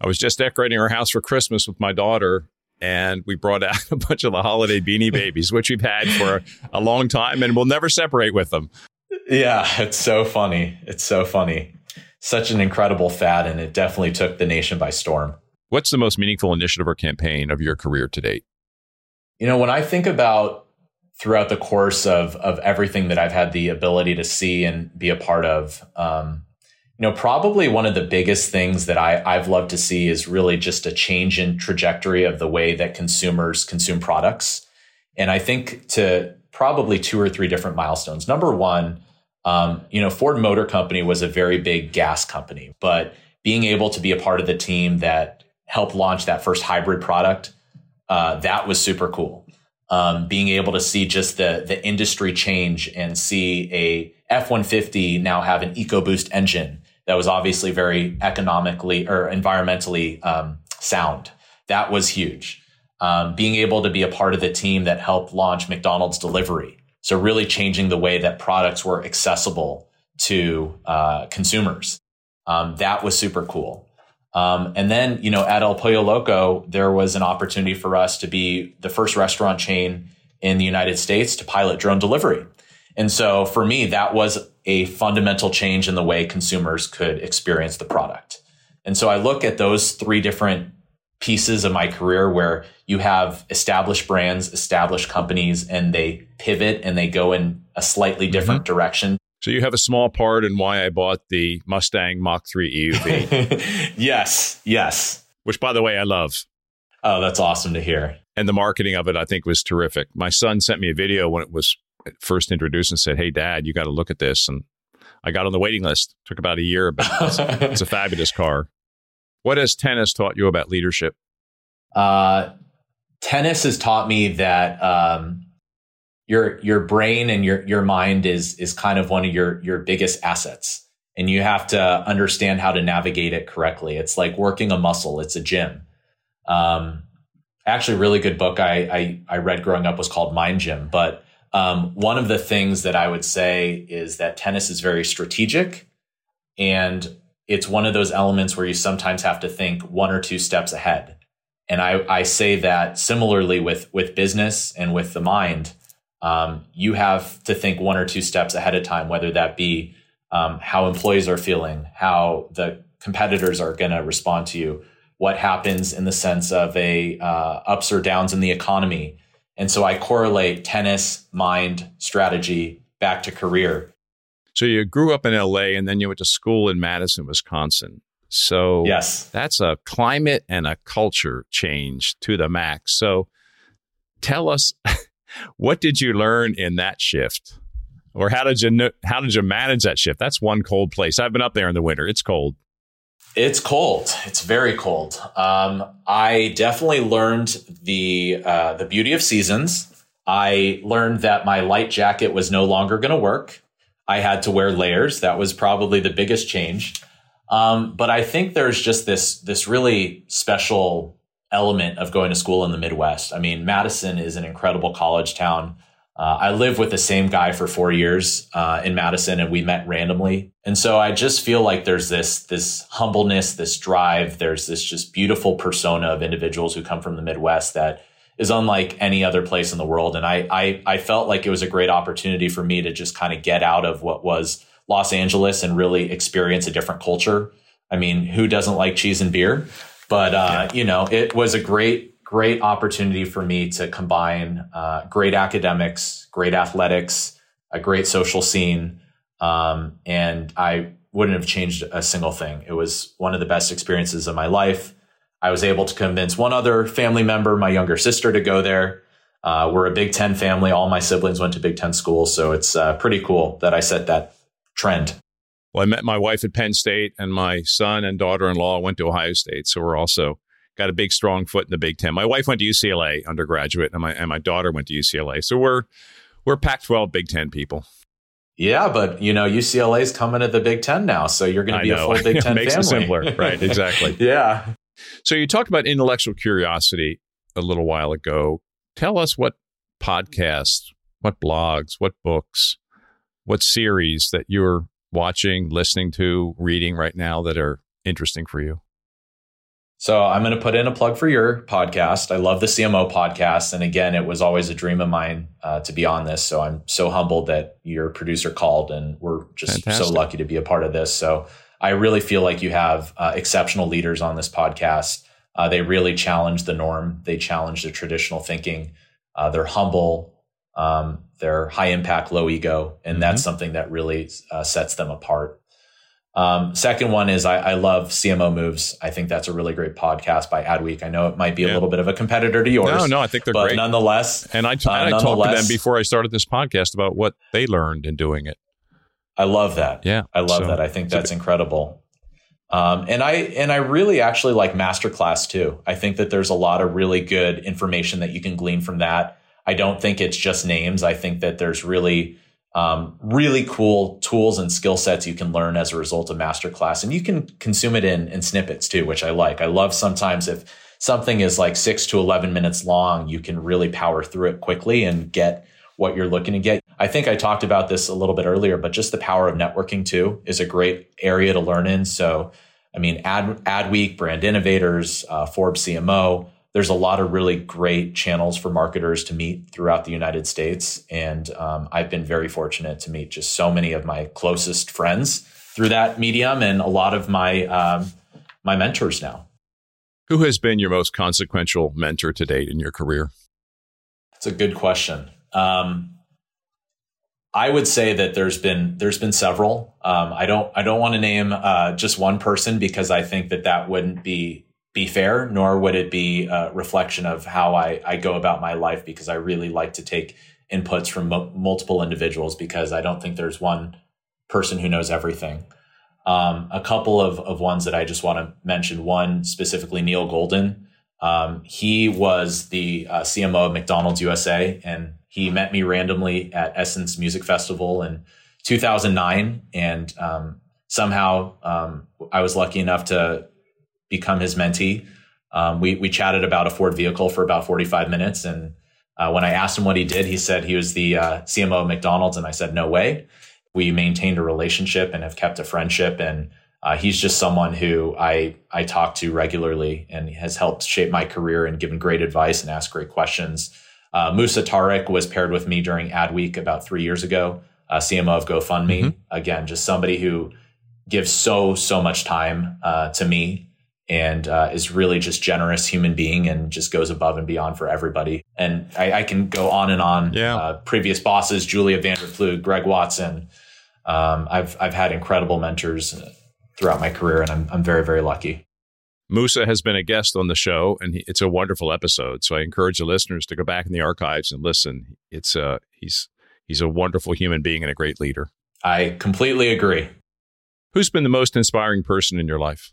I was just decorating our house for Christmas with my daughter, and we brought out a bunch of the holiday beanie babies, which we've had for a long time, and we'll never separate with them. Yeah, it's so funny. It's so funny such an incredible fad, and it definitely took the nation by storm. What's the most meaningful initiative or campaign of your career to date? You know, when I think about throughout the course of of everything that I've had the ability to see and be a part of, um, you know, probably one of the biggest things that I, I've loved to see is really just a change in trajectory of the way that consumers consume products. And I think to probably two or three different milestones. Number one, um, you know, Ford Motor Company was a very big gas company, but being able to be a part of the team that helped launch that first hybrid product, uh, that was super cool. Um, being able to see just the the industry change and see a F one fifty now have an EcoBoost engine that was obviously very economically or environmentally um, sound. That was huge. Um, being able to be a part of the team that helped launch McDonald's delivery so really changing the way that products were accessible to uh, consumers. Um, that was super cool. Um, and then, you know, at El Pollo Loco, there was an opportunity for us to be the first restaurant chain in the United States to pilot drone delivery. And so for me, that was a fundamental change in the way consumers could experience the product. And so I look at those three different pieces of my career where you have established brands, established companies, and they pivot and they go in a slightly mm-hmm. different mm-hmm. direction. So you have a small part in why I bought the Mustang Mach 3 EUV. yes, yes. Which, by the way, I love. Oh, that's awesome to hear. And the marketing of it, I think, was terrific. My son sent me a video when it was first introduced and said, "Hey, Dad, you got to look at this." And I got on the waiting list. Took about a year, but it's, it's a fabulous car. What has tennis taught you about leadership? Uh, tennis has taught me that um, your your brain and your your mind is is kind of one of your your biggest assets, and you have to understand how to navigate it correctly. It's like working a muscle. It's a gym. Um, actually, a really good book I, I I read growing up was called Mind Gym, but um, one of the things that I would say is that tennis is very strategic and it's one of those elements where you sometimes have to think one or two steps ahead. And I, I say that similarly with, with business and with the mind, um, you have to think one or two steps ahead of time, whether that be um, how employees are feeling, how the competitors are going to respond to you, what happens in the sense of a uh, ups or downs in the economy, and so I correlate tennis, mind, strategy back to career. So you grew up in LA and then you went to school in Madison, Wisconsin. So yes, that's a climate and a culture change to the max. So tell us, what did you learn in that shift? Or how did you know, how did you manage that shift? That's one cold place. I've been up there in the winter. It's cold. It's cold. It's very cold. Um, I definitely learned the uh, the beauty of seasons. I learned that my light jacket was no longer going to work. I had to wear layers. That was probably the biggest change. Um, but I think there's just this this really special element of going to school in the Midwest. I mean, Madison is an incredible college town. Uh, I lived with the same guy for four years uh, in Madison, and we met randomly. And so I just feel like there's this this humbleness, this drive. There's this just beautiful persona of individuals who come from the Midwest that is unlike any other place in the world. And I I, I felt like it was a great opportunity for me to just kind of get out of what was Los Angeles and really experience a different culture. I mean, who doesn't like cheese and beer? But uh, you know, it was a great great opportunity for me to combine uh, great academics, great athletics, a great social scene. Um, and I wouldn't have changed a single thing. It was one of the best experiences of my life. I was able to convince one other family member, my younger sister, to go there. Uh, we're a Big Ten family. All my siblings went to Big Ten schools. So it's uh, pretty cool that I set that trend. Well, I met my wife at Penn State, and my son and daughter in law went to Ohio State. So we're also got a big strong foot in the Big Ten. My wife went to UCLA undergraduate, and my and my daughter went to UCLA. So we're we're Pac-12 Big Ten people. Yeah, but you know UCLA is coming to the Big Ten now, so you're going to be know. a full Big Ten makes family. it simpler, right? Exactly. yeah. So you talked about intellectual curiosity a little while ago. Tell us what podcasts, what blogs, what books, what series that you're watching, listening to, reading right now that are interesting for you. So I'm going to put in a plug for your podcast. I love the CMO podcast. And again, it was always a dream of mine uh, to be on this. So I'm so humbled that your producer called and we're just Fantastic. so lucky to be a part of this. So I really feel like you have uh, exceptional leaders on this podcast. Uh, they really challenge the norm. They challenge the traditional thinking. Uh, they're humble. Um, they're high impact, low ego. And mm-hmm. that's something that really uh, sets them apart. Um, second one is I, I, love CMO Moves. I think that's a really great podcast by Adweek. I know it might be yeah. a little bit of a competitor to yours. No, no, I think they're but great. nonetheless. And I, t- uh, I talked to them before I started this podcast about what they learned in doing it. I love that. Yeah, I love so, that. I think that's incredible. Um, and I and I really actually like masterclass too. I think that there's a lot of really good information that you can glean from that. I don't think it's just names. I think that there's really um, really cool tools and skill sets you can learn as a result of masterclass. And you can consume it in, in snippets too which i like. I love sometimes if something is like 6 to 11 minutes long you can really power through it quickly and get what you're looking to get. I think i talked about this a little bit earlier but just the power of networking too is a great area to learn in. So i mean ad, adweek brand innovators uh, forbes cmo there's a lot of really great channels for marketers to meet throughout the United States. And um, I've been very fortunate to meet just so many of my closest friends through that medium and a lot of my, um, my mentors now. Who has been your most consequential mentor to date in your career? It's a good question. Um, I would say that there's been there's been several. Um, I don't I don't want to name uh, just one person because I think that that wouldn't be be fair, nor would it be a reflection of how I, I go about my life because I really like to take inputs from multiple individuals because I don't think there's one person who knows everything. Um, a couple of, of ones that I just want to mention. One specifically, Neil Golden. Um, he was the uh, CMO of McDonald's USA, and he met me randomly at Essence Music Festival in 2009. And um, somehow um, I was lucky enough to become his mentee. Um, we, we chatted about a Ford vehicle for about 45 minutes. And uh, when I asked him what he did, he said he was the uh, CMO of McDonald's. And I said, no way. We maintained a relationship and have kept a friendship. And uh, he's just someone who I I talk to regularly and has helped shape my career and given great advice and asked great questions. Uh, Musa Tariq was paired with me during Ad Week about three years ago. Uh, CMO of GoFundMe, mm-hmm. again, just somebody who gives so so much time uh, to me and uh, is really just generous human being and just goes above and beyond for everybody. And I, I can go on and on. Yeah. Uh, previous bosses, Julia Vanderploeg, Greg Watson. Um, I've I've had incredible mentors throughout my career, and I'm I'm very very lucky. Musa has been a guest on the show, and he, it's a wonderful episode. So I encourage the listeners to go back in the archives and listen. It's uh, he's he's a wonderful human being and a great leader. I completely agree. Who's been the most inspiring person in your life?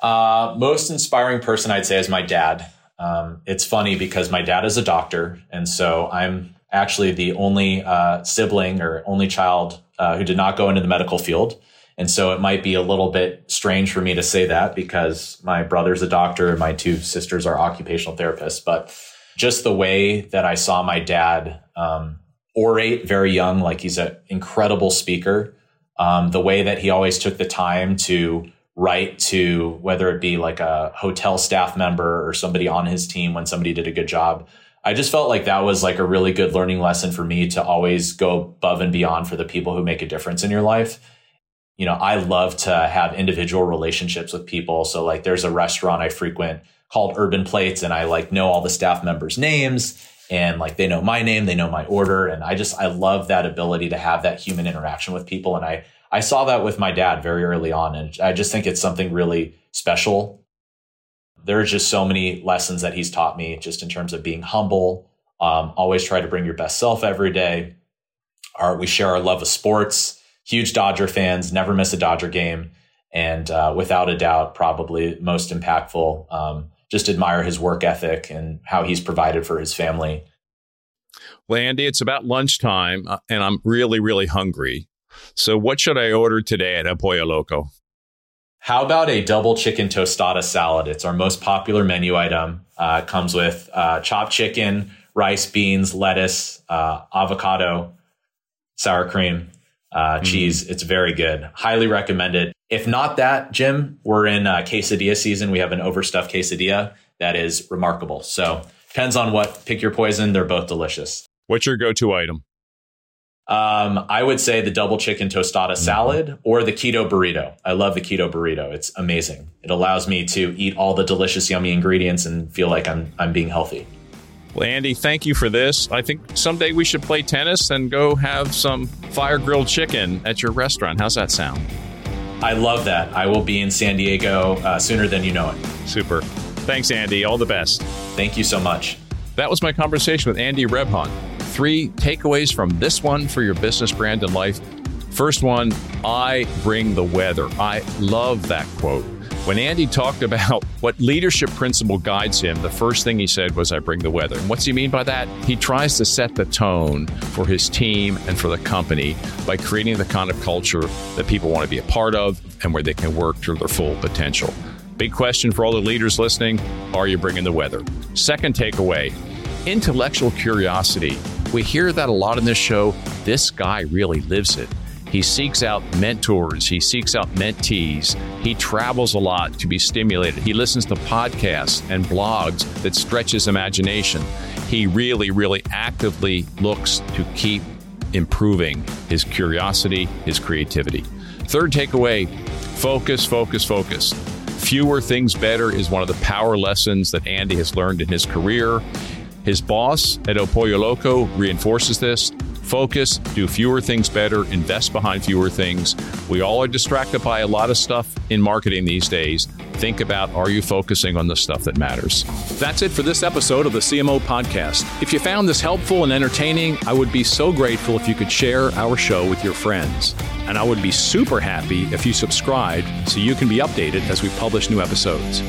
Uh, most inspiring person I'd say is my dad. Um, it's funny because my dad is a doctor, and so I'm actually the only uh, sibling or only child uh, who did not go into the medical field. And so it might be a little bit strange for me to say that because my brother's a doctor and my two sisters are occupational therapists. But just the way that I saw my dad um, orate very young, like he's an incredible speaker. Um, the way that he always took the time to write to whether it be like a hotel staff member or somebody on his team when somebody did a good job. I just felt like that was like a really good learning lesson for me to always go above and beyond for the people who make a difference in your life you know, I love to have individual relationships with people. So like there's a restaurant I frequent called Urban Plates and I like know all the staff members' names and like they know my name, they know my order. And I just, I love that ability to have that human interaction with people. And I, I saw that with my dad very early on. And I just think it's something really special. There are just so many lessons that he's taught me just in terms of being humble. Um, always try to bring your best self every day. Our, we share our love of sports huge Dodger fans, never miss a Dodger game, and uh, without a doubt, probably most impactful. Um, just admire his work ethic and how he's provided for his family. Well, Andy, it's about lunchtime, uh, and I'm really, really hungry. So, what should I order today at El Pollo Loco? How about a double chicken tostada salad? It's our most popular menu item. Uh, comes with uh, chopped chicken, rice, beans, lettuce, uh, avocado, sour cream, uh, mm. cheese. It's very good. Highly recommend it. If not that, Jim, we're in uh, quesadilla season. We have an overstuffed quesadilla that is remarkable. So depends on what. Pick your poison. They're both delicious. What's your go-to item? Um, I would say the double chicken tostada mm-hmm. salad or the keto burrito. I love the keto burrito. It's amazing. It allows me to eat all the delicious, yummy ingredients and feel like I'm I'm being healthy. Well, Andy, thank you for this. I think someday we should play tennis and go have some fire grilled chicken at your restaurant. How's that sound? I love that. I will be in San Diego uh, sooner than you know it. Super. Thanks, Andy. All the best. Thank you so much. That was my conversation with Andy Rebhun. Three takeaways from this one for your business brand and life. First one, I bring the weather. I love that quote. When Andy talked about what leadership principle guides him, the first thing he said was, I bring the weather. And what's he mean by that? He tries to set the tone for his team and for the company by creating the kind of culture that people want to be a part of and where they can work to their full potential. Big question for all the leaders listening Are you bringing the weather? Second takeaway intellectual curiosity. We hear that a lot in this show. This guy really lives it. He seeks out mentors, he seeks out mentees. He travels a lot to be stimulated. He listens to podcasts and blogs that stretch his imagination. He really, really actively looks to keep improving his curiosity, his creativity. Third takeaway focus, focus, focus. Fewer things better is one of the power lessons that Andy has learned in his career. His boss at Pollo Loco reinforces this Focus, do fewer things better, invest behind fewer things. We all are distracted by a lot of stuff in marketing these days. Think about are you focusing on the stuff that matters? That's it for this episode of the CMO Podcast. If you found this helpful and entertaining, I would be so grateful if you could share our show with your friends. And I would be super happy if you subscribed so you can be updated as we publish new episodes.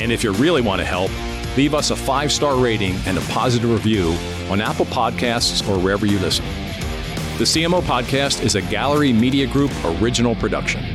And if you really want to help, leave us a five star rating and a positive review on Apple Podcasts or wherever you listen. The CMO Podcast is a Gallery Media Group original production.